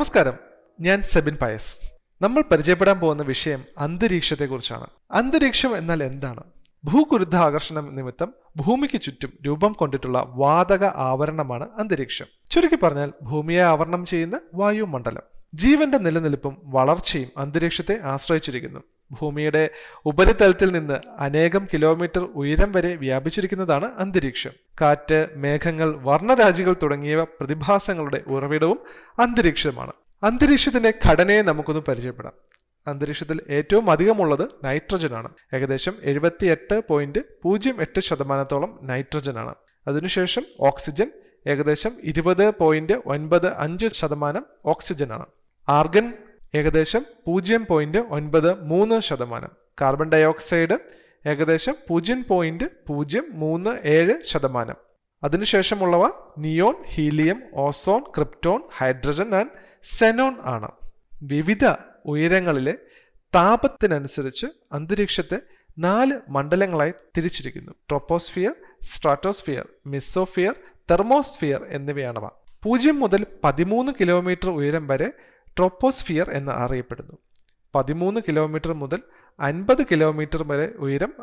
നമസ്കാരം. ഞാൻ സെബിൻ പയസ്. നമ്മൾ പരിചയപ്പെടാൻ പോകുന്ന വിഷയം അന്തരീക്ഷത്തെക്കുറിച്ചാണ്. അന്തരീക്ഷം എന്നാൽ എന്താണ്? ഭൂഗുരുദ്ധാകർഷണം നിമിത്തം ഭൂമിക്ക് ചുറ്റും രൂപം കൊണ്ടിട്ടുള്ള വാതക ആവരണമാണ് അന്തരീക്ഷം. ചുരുക്കി പറഞ്ഞാൽ ഭൂമിയെ ആവരണം ചെയ്യുന്ന വായുമണ്ഡലം. ജീവന്റെ നിലനിൽപ്പും വളർച്ചയും അന്തരീക്ഷത്തെ ആശ്രയിച്ചിരിക്കുന്നു. ഭൂമിയുടെ ഉപരിതലത്തിൽ നിന്ന് അനേകം കിലോമീറ്റർ ഉയരം വരെ വ്യാപിച്ചിരിക്കുന്നതാണ് അന്തരീക്ഷം. കാറ്റ് മേഘങ്ങൾ വർണരാജികൾ തുടങ്ങിയവ പ്രതിഭാസങ്ങളുടെ ഉറവിടവും അന്തരീക്ഷമാണ് അന്തരീക്ഷത്തിന്റെ ഘടനയെ നമുക്കൊന്ന് പരിചയപ്പെടാം. അന്തരീക്ഷത്തിൽ ഏറ്റവും അധികമുള്ളത് നൈട്രജൻ ആണ് ഏകദേശം എഴുപത്തി എട്ട് പോയിന്റ് പൂജ്യം എട്ട് ശതമാനത്തോളം നൈട്രജൻ ആണ് അതിനുശേഷം ഓക്സിജൻ ഏകദേശം ഇരുപത് പോയിന്റ് ഒൻപത് അഞ്ച് ശതമാനം ഓക്സിജൻ ആണ് ആർഗൻ ഏകദേശം പൂജ്യം പോയിന്റ് ഒൻപത് മൂന്ന് ശതമാനം. കാർബൺ ഡയോക്സൈഡ് ഏകദേശം പൂജ്യം പോയിന്റ് പൂജ്യം മൂന്ന് ഏഴ് ശതമാനം. അതിനുശേഷമുള്ളവ neon helium ozone krypton hydrogen and xenon ആണ്. വിവിധ ഉയരങ്ങളിലെ താപത്തിനനുസരിച്ച് അന്തരീക്ഷത്തെ നാല് മണ്ഡലങ്ങളായി തിരിച്ചിരിക്കുന്നു. ട്രോപ്പോസ്ഫിയർ സ്ട്രാറ്റോസ്ഫിയർ മിസോഫിയർ തെർമോസ്ഫിയർ എന്നിവയാണവ. പൂജ്യം മുതൽ പതിമൂന്ന് കിലോമീറ്റർ ഉയരം വരെ ട്രോപ്പോസ്ഫിയർ എന്ന് അറിയപ്പെടുന്നു. പതിമൂന്ന് കിലോമീറ്റർ മുതൽ അൻപത് കിലോമീറ്റർ വരെ ഉയരം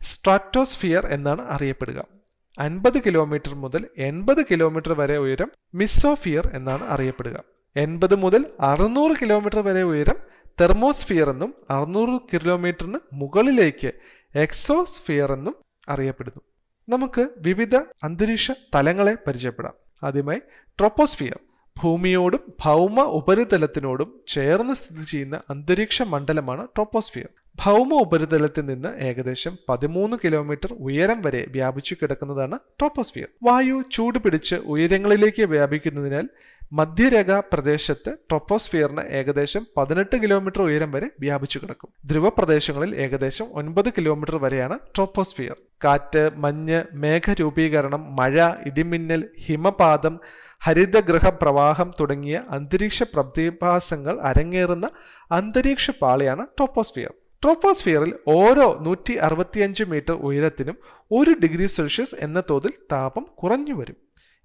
സ്ട്രാറ്റോസ്ഫിയർ എന്നാണ് അറിയപ്പെടുക. അൻപത് കിലോമീറ്റർ മുതൽ എൺപത് കിലോമീറ്റർ വരെ ഉയരം മിസ്സോഫിയർ എന്നാണ് അറിയപ്പെടുക. എൺപത് മുതൽ അറുന്നൂറ് കിലോമീറ്റർ വരെ ഉയരം തെർമോസ്ഫിയർ എന്നും അറുന്നൂറ് കിലോമീറ്ററിന് മുകളിലേക്ക് എക്സോസ്ഫിയർ എന്നും അറിയപ്പെടുന്നു. നമുക്ക് വിവിധ അന്തരീക്ഷ തലങ്ങളെ പരിചയപ്പെടാം. ആദ്യമായി ട്രോപ്പോസ്ഫിയർ ഭൂമിയോടും ഭൗമ ഉപരിതലത്തിനോടും ചേർന്ന് സ്ഥിതി ചെയ്യുന്ന അന്തരീക്ഷ മണ്ഡലമാണ് ട്രോപ്പോസ്ഫിയർ. ഭൗമ ഉപരിതലത്തിൽ നിന്ന് ഏകദേശം പതിമൂന്ന് കിലോമീറ്റർ ഉയരം വരെ വ്യാപിച്ചു കിടക്കുന്നതാണ് ട്രോപ്പോസ്ഫിയർ വായു ചൂട് പിടിച്ച് ഉയരങ്ങളിലേക്ക് വ്യാപിക്കുന്നതിനാൽ മധ്യരേഖ പ്രദേശത്ത് ട്രോപ്പോസ്ഫിയറിന് ഏകദേശം പതിനെട്ട് കിലോമീറ്റർ ഉയരം വരെ വ്യാപിച്ചു കിടക്കും. ധ്രുവ പ്രദേശങ്ങളിൽ ഏകദേശം ഒൻപത് കിലോമീറ്റർ വരെയാണ് ട്രോപ്പോസ്ഫിയർ കാറ്റ് മഞ്ഞ് മേഘരൂപീകരണം മഴ ഇടിമിന്നൽ ഹിമപാതം ഹരിതഗൃഹ പ്രവാഹം തുടങ്ങിയ അന്തരീക്ഷ പ്രതിഭാസങ്ങൾ അരങ്ങേറുന്ന അന്തരീക്ഷ പാളിയാണ് ട്രോപ്പോസ്ഫിയർ ട്രോപ്പോസ്ഫിയറിൽ ഓരോ നൂറ്റി അറുപത്തിയഞ്ച് മീറ്റർ ഉയരത്തിനും ഒരു ഡിഗ്രി സെൽഷ്യസ് എന്ന തോതിൽ താപം കുറഞ്ഞു വരും.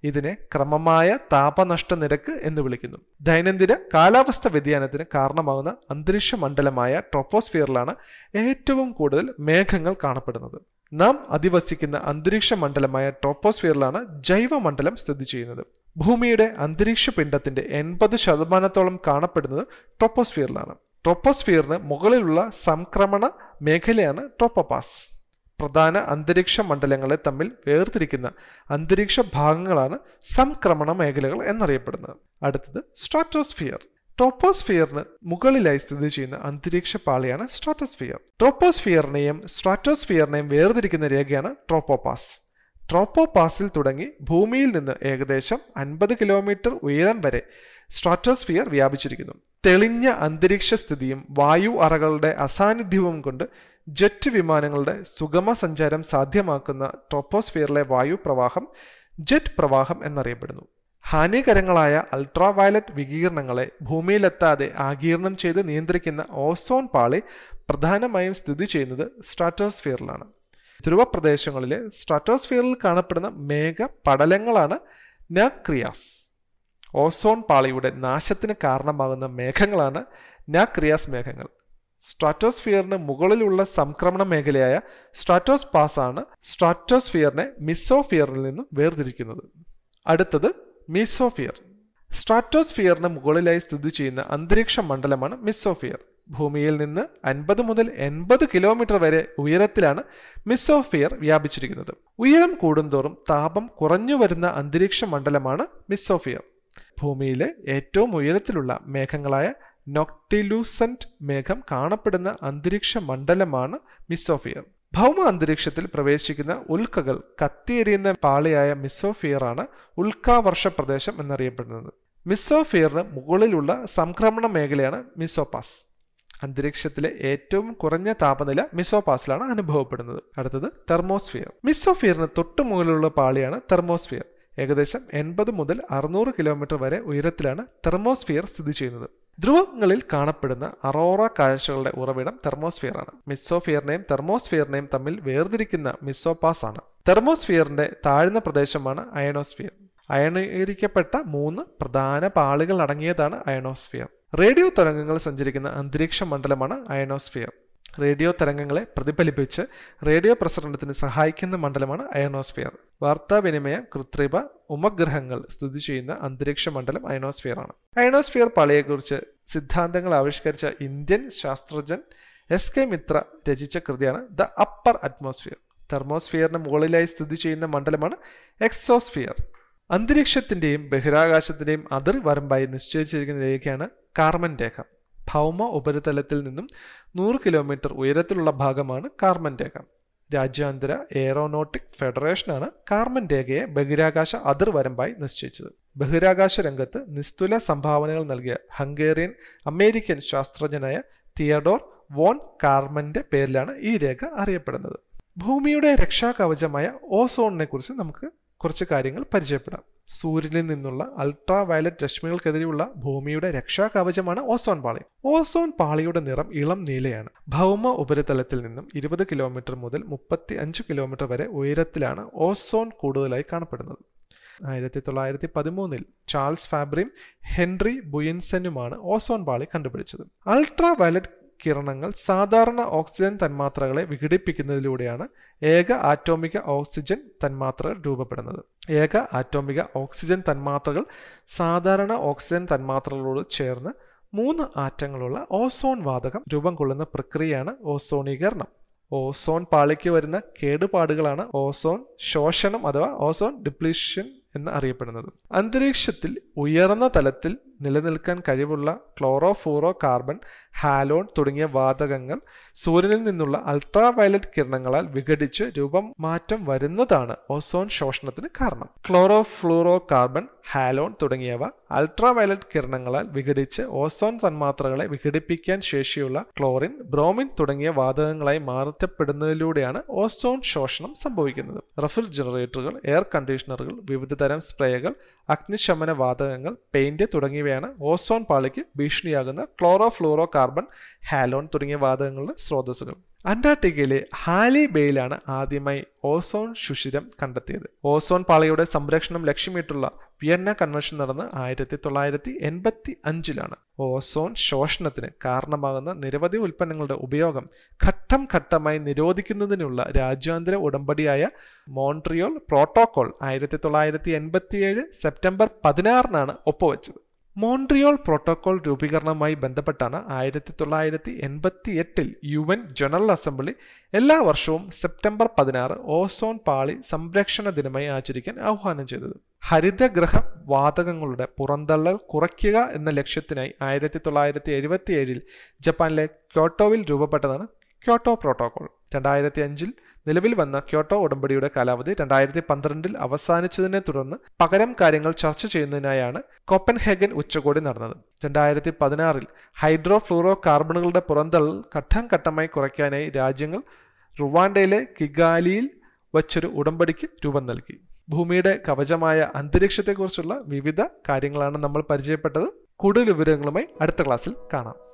ഇതിനെ ക്രമമായ താപനഷ്ട നിരക്ക് എന്ന് വിളിക്കുന്നു. ദൈനംദിന കാലാവസ്ഥ വ്യതിയാനത്തിന് കാരണമാകുന്ന അന്തരീക്ഷ മണ്ഡലമായ ട്രോപ്പോസ്ഫിയറിലാണ് ഏറ്റവും കൂടുതൽ മേഘങ്ങൾ കാണപ്പെടുന്നത്. നാം അധിവസിക്കുന്ന അന്തരീക്ഷ മണ്ഡലമായ ട്രോപ്പോസ്ഫിയറിലാണ് ജൈവമണ്ഡലം സ്ഥിതി ചെയ്യുന്നത്. ഭൂമിയുടെ അന്തരീക്ഷ പിണ്ഡത്തിന്റെ എൺപത് ശതമാനത്തോളം കാണപ്പെടുന്നത് ട്രോപ്പോസ്ഫിയറിലാണ്. ട്രോപ്പോസ്ഫിയറിന് മുകളിലുള്ള സംക്രമണ മേഖലയാണ് ട്രോപ്പോപാസ്. പ്രധാന അന്തരീക്ഷ മണ്ഡലങ്ങളെ തമ്മിൽ വേർതിരിക്കുന്ന അന്തരീക്ഷ ഭാഗങ്ങളാണ് സംക്രമണ മേഖലകൾ എന്നറിയപ്പെടുന്നത്. അടുത്തത് സ്ട്രാറ്റോസ്ഫിയർ. ട്രോപ്പോസ്ഫിയറിന് മുകളിലായി സ്ഥിതി ചെയ്യുന്ന അന്തരീക്ഷ പാളിയാണ് സ്ട്രാറ്റോസ്ഫിയർ. ട്രോപ്പോസ്ഫിയറിനെയും സ്ട്രാറ്റോസ്ഫിയറിനെയും വേർതിരിക്കുന്ന രേഖയാണ് ട്രോപ്പോപാസ്. ട്രോപ്പോപാസിൽ തുടങ്ങി ഭൂമിയിൽ നിന്ന് ഏകദേശം അൻപത് കിലോമീറ്റർ ഉയരം വരെ സ്ട്രാറ്റോസ്ഫിയർ വ്യാപിച്ചിരിക്കുന്നു. തെളിഞ്ഞ അന്തരീക്ഷ സ്ഥിതിയും വായു അറകളുടെ അസാന്നിധ്യവും കൊണ്ട് ജെറ്റ് വിമാനങ്ങളുടെ സുഗമ സഞ്ചാരം സാധ്യമാക്കുന്ന ട്രോപ്പോസ്ഫിയറിലെ വായു പ്രവാഹം ജെറ്റ് പ്രവാഹം എന്നറിയപ്പെടുന്നു. ഹാനികരങ്ങളായ അൾട്രാ വയലറ്റ് വികിരണങ്ങളെ ഭൂമിയിലെത്താതെ ആകീർണം ചെയ്ത് നിയന്ത്രിക്കുന്ന ഓസോൺ പാളി പ്രധാനമായും സ്ഥിതി ചെയ്യുന്നത് സ്ട്രാറ്റോസ്ഫിയറിലാണ്. ധ്രുവപ്രദേശങ്ങളിലെ സ്ട്രാറ്റോസ്ഫിയറിൽ കാണപ്പെടുന്ന മേഘ പടലങ്ങളാണ് നാക്രിയാസ് ഓസോൺ പാളിയുടെ നാശത്തിന് കാരണമാകുന്ന മേഘങ്ങളാണ് നാക്രിയാസ് മേഘങ്ങൾ സ്ട്രാറ്റോസ്ഫിയറിന് മുകളിലുള്ള സംക്രമണ മേഖലയായ സ്ട്രാറ്റോസ് പാസ് ആണ് സ്ട്രാറ്റോസ്ഫിയറിനെ മിസോഫിയറിൽ നിന്നും വേർതിരിക്കുന്നത്. അടുത്തത് മിസോഫിയർ. സ്ട്രാറ്റോസ്ഫിയറിന് മുകളിലായി സ്ഥിതി ചെയ്യുന്ന അന്തരീക്ഷ മണ്ഡലമാണ് മിസോഫിയർ. ഭൂമിയിൽ നിന്ന് അൻപത് മുതൽ എൺപത് കിലോമീറ്റർ വരെ ഉയരത്തിലാണ് മിസോഫിയർ വ്യാപിച്ചിരിക്കുന്നത്. ഉയരം കൂടുന്തോറും താപം കുറഞ്ഞു വരുന്ന അന്തരീക്ഷ മണ്ഡലമാണ് മിസോഫിയർ. ഭൂമിയിലെ ഏറ്റവും ഉയരത്തിലുള്ള മേഘങ്ങളായ നോക്ടിലൂസന്റ് മേഘം കാണപ്പെടുന്ന അന്തരീക്ഷ മണ്ഡലമാണ് മിസോഫിയർ. ഭൗമ അന്തരീക്ഷത്തിൽ പ്രവേശിക്കുന്ന ഉൽക്കകൾ കത്തിയെരിയുന്ന പാളിയായ മിസോഫിയറാണ് ഉൽക്കാവർഷ പ്രദേശം എന്നറിയപ്പെടുന്നത്. മിസോഫിയറിന് മുകളിലുള്ള സംക്രമണ മേഖലയാണ് മിസോപാസ്. അന്തരീക്ഷത്തിലെ ഏറ്റവും കുറഞ്ഞ താപനില മിസോപാസിലാണ് അനുഭവപ്പെടുന്നത്. അടുത്തത് തെർമോസ്ഫിയർ. മിസോഫിയറിന് തൊട്ടു മുകളിലുള്ള പാളിയാണ് തെർമോസ്ഫിയർ. ഏകദേശം എൺപത് മുതൽ അറുന്നൂറ് കിലോമീറ്റർ വരെ ഉയരത്തിലാണ് തെർമോസ്ഫിയർ സ്ഥിതി ചെയ്യുന്നത്. ധ്രുവങ്ങളിൽ കാണപ്പെടുന്ന അറോറ കാഴ്ചകളുടെ ഉറവിടം തെർമോസ്ഫിയറാണ്. മിസോഫിയറിനെയും തെർമോസ്ഫിയറിനെയും തമ്മിൽ വേർതിരിക്കുന്ന മിസോപാസ് ആണ് തെർമോസ്ഫിയറിന്റെ താഴ്ന്ന പ്രദേശമാണ് അയണോസ്ഫിയർ. അയണീകരിക്കപ്പെട്ട മൂന്ന് പ്രധാന പാളികൾ അടങ്ങിയതാണ് അയണോസ്ഫിയർ. റേഡിയോ തരംഗങ്ങൾ സഞ്ചരിക്കുന്ന അന്തരീക്ഷ മണ്ഡലമാണ് അയണോസ്ഫിയർ. റേഡിയോ തരംഗങ്ങളെ പ്രതിഫലിപ്പിച്ച് റേഡിയോ പ്രസരണത്തിന് സഹായിക്കുന്ന മണ്ഡലമാണ് അയനോസ്ഫിയർ വാർത്താവിനിമയ കൃത്രിമ ഉപഗ്രഹങ്ങൾ സ്ഥിതി ചെയ്യുന്ന അന്തരീക്ഷ മണ്ഡലം അയനോസ്ഫിയർ ആണ്. അയനോസ്ഫിയർ പാളിയെക്കുറിച്ച് സിദ്ധാന്തങ്ങൾ ആവിഷ്കരിച്ച ഇന്ത്യൻ ശാസ്ത്രജ്ഞൻ എസ് കെ മിത്ര രചിച്ച കൃതിയാണ് ദ അപ്പർ അറ്റ്മോസ്ഫിയർ. തെർമോസ്ഫിയറിന് മുകളിലായി സ്ഥിതി ചെയ്യുന്ന മണ്ഡലമാണ് എക്സോസ്ഫിയർ. അന്തരീക്ഷത്തിന്റെയും ബഹിരാകാശത്തിന്റെയും അതിർ വരമ്പായി നിശ്ചയിച്ചിരിക്കുന്ന രേഖയാണ് കാർമൻ രേഖ. ഭൗമ ഉപരിതലത്തിൽ നിന്നും നൂറ് കിലോമീറ്റർ ഉയരത്തിലുള്ള ഭാഗമാണ് കാർമൻ രേഖ. രാജ്യാന്തര എയറോനോട്ടിക് ഫെഡറേഷനാണ് കാർമൻ രേഖയെ ബഹിരാകാശ അതിർവരമ്പായി നിശ്ചയിച്ചത്. ബഹിരാകാശ രംഗത്ത് നിസ്തുല സംഭാവനകൾ നൽകിയ ഹംഗേറിയൻ അമേരിക്കൻ ശാസ്ത്രജ്ഞനായ തിയഡോർ വോൺ കാർമന്റെ പേരിലാണ് ഈ രേഖ അറിയപ്പെടുന്നത്. ഭൂമിയുടെ രക്ഷാകവചമായ ഓസോണിനെ കുറിച്ച് നമുക്ക് കുറച്ച് കാര്യങ്ങൾ പരിചയപ്പെടാം. സൂര്യനിൽ നിന്നുള്ള അൾട്രാ വയലറ്റ് രശ്മികൾക്കെതിരെയുള്ള ഭൂമിയുടെ രക്ഷാകവചമാണ് ഓസോൺ പാളി. ഓസോൺ പാളിയുടെ നിറം ഇളം നീലയാണ്. ഭൗമ ഉപരിതലത്തിൽ നിന്നും ഇരുപത് കിലോമീറ്റർ മുതൽ മുപ്പത്തി അഞ്ച് കിലോമീറ്റർ വരെ ഉയരത്തിലാണ് ഓസോൺ കൂടുതലായി കാണപ്പെടുന്നത്. ആയിരത്തി തൊള്ളായിരത്തി പതിമൂന്നിൽ ചാൾസ് ഫാബ്രിയും ഹെൻറി ബുയൻസനുമാണ് ഓസോൺ പാളി കണ്ടുപിടിച്ചത്. അൾട്രാ വയലറ്റ് കിരണങ്ങൾ സാധാരണ ഓക്സിജൻ തന്മാത്രകളെ വിഘടിപ്പിക്കുന്നതിലൂടെയാണ് ഏക ആറ്റോമിക ഓക്സിജൻ തന്മാത്ര രൂപപ്പെടുന്നത്. ഏക ആറ്റോമിക ഓക്സിജൻ തന്മാത്രകൾ സാധാരണ ഓക്സിജൻ തന്മാത്രകളോട് ചേർന്ന് മൂന്ന് ആറ്റങ്ങളുള്ള ഓസോൺ വാതകം രൂപം കൊള്ളുന്ന പ്രക്രിയയാണ് ഓസോണീകരണം. ഓസോൺ പാളിക്ക് വരുന്ന കേടുപാടുകളാണ് ഓസോൺ ശോഷണം അഥവാ ഓസോൺ ഡിപ്ലീഷൻ എന്ന് അറിയപ്പെടുന്നത്. അന്തരീക്ഷത്തിൽ ഉയർന്ന തലത്തിൽ നിലനിൽക്കാൻ കഴിവുള്ള ക്ലോറോ ഫ്ലൂറോ കാർബൺ ഹാലോൺ തുടങ്ങിയ വാതകങ്ങൾ സൂര്യനിൽ നിന്നുള്ള അൾട്രാ വയലറ്റ് കിരണങ്ങളാൽ വിഘടിച്ച് രൂപം മാറ്റം വരുന്നതാണ് ഓസോൺ ശോഷണത്തിന് കാരണം. ക്ലോറോ ഫ്ലൂറോ കാർബൺ ഹാലോൺ തുടങ്ങിയവ അൾട്രാ വയലറ്റ് കിരണങ്ങളാൽ വിഘടിച്ച് ഓസോൺ തന്മാത്രകളെ വിഘടിപ്പിക്കാൻ ശേഷിയുള്ള ക്ലോറിൻ ബ്രോമിൻ തുടങ്ങിയ വാതകങ്ങളായി മാറ്റപ്പെടുന്നതിലൂടെയാണ് ഓസോൺ ശോഷണം സംഭവിക്കുന്നത്. റെഫ്രിജറേറ്ററുകൾ എയർ കണ്ടീഷണറുകൾ വിവിധതരം സ്പ്രേകൾ അഗ്നിശമന വാതകങ്ങൾ പെയിന്റ് തുടങ്ങിയവയാണ് ഓസോൺ പാളിക്ക് ഭീഷണിയാകുന്ന ക്ലോറോ ഫ്ലൂറോ കാർബൺ ഹാലോൺ തുടങ്ങിയ വാതകങ്ങളുടെ സ്രോതസ്സുകൾ. അന്റാർട്ടിക്കയിലെ ഹാലി ബേയിലാണ് ആദ്യമായി ഓസോൺ ശുഷിരം കണ്ടെത്തിയത്. ഓസോൺ പാളിയുടെ സംരക്ഷണം ലക്ഷ്യമിട്ടുള്ള വിയന്ന കൺവെൻഷൻ നടന്ന് ആയിരത്തി തൊള്ളായിരത്തി എൺപത്തി അഞ്ചിലാണ് ഓസോൺ ശോഷണത്തിന് കാരണമാകുന്ന നിരവധി ഉൽപ്പന്നങ്ങളുടെ ഉപയോഗം ഘട്ടം ഘട്ടമായി നിരോധിക്കുന്നതിനുള്ള രാജ്യാന്തര ഉടമ്പടിയായ മോൺട്രിയോൾ പ്രോട്ടോകോൾ ആയിരത്തി തൊള്ളായിരത്തി എൺപത്തിയേഴ് സെപ്റ്റംബർ പതിനാറിനാണ് ഒപ്പുവെച്ചത്. മോൺട്രിയോൾ പ്രോട്ടോകോൾ രൂപീകരണവുമായി ബന്ധപ്പെട്ടാണ് ആയിരത്തി തൊള്ളായിരത്തി എൺപത്തി എട്ടിൽ യു എൻ ജനറൽ അസംബ്ലി എല്ലാ വർഷവും സെപ്റ്റംബർ പതിനാറ് ഓസോൺ പാളി സംരക്ഷണ ദിനമായി ആചരിക്കാൻ ആഹ്വാനം ചെയ്തത്. ഹരിതഗ്രഹ വാതകങ്ങളുടെ പുറന്തള്ളൽ കുറയ്ക്കുക എന്ന ലക്ഷ്യത്തിനായി ആയിരത്തി തൊള്ളായിരത്തി എഴുപത്തി ഏഴിൽ ജപ്പാനിലെ ക്യോട്ടോവിൽ രൂപപ്പെട്ടതാണ് ക്യോട്ടോ പ്രോട്ടോകോൾ രണ്ടായിരത്തി അഞ്ചിൽ നിലവിൽ വന്ന ക്യോട്ടോ ഉടമ്പടിയുടെ കാലാവധി രണ്ടായിരത്തി പന്ത്രണ്ടിൽ അവസാനിച്ചതിനെ തുടർന്ന് പകരം കാര്യങ്ങൾ ചർച്ച ചെയ്യുന്നതിനായാണ് കോപ്പൻഹേഗൻ ഉച്ചകോടി നടന്നത്. രണ്ടായിരത്തി പതിനാറിൽ ഹൈഡ്രോ ഫ്ലൂറോ കാർബണുകളുടെ പുറന്തള്ളൽ ഘട്ടം ഘട്ടമായി കുറയ്ക്കാനായി രാജ്യങ്ങൾ റുവാണ്ടയിലെ കിഗാലിയിൽ വച്ചൊരു ഉടമ്പടിക്ക് രൂപം നൽകി. ഭൂമിയുടെ കവചമായ അന്തരീക്ഷത്തെക്കുറിച്ചുള്ള വിവിധ കാര്യങ്ങളാണ് നമ്മൾ പരിചയപ്പെട്ടത്. കൂടുതൽ വിവരങ്ങളുമായി അടുത്ത ക്ലാസ്സിൽ കാണാം.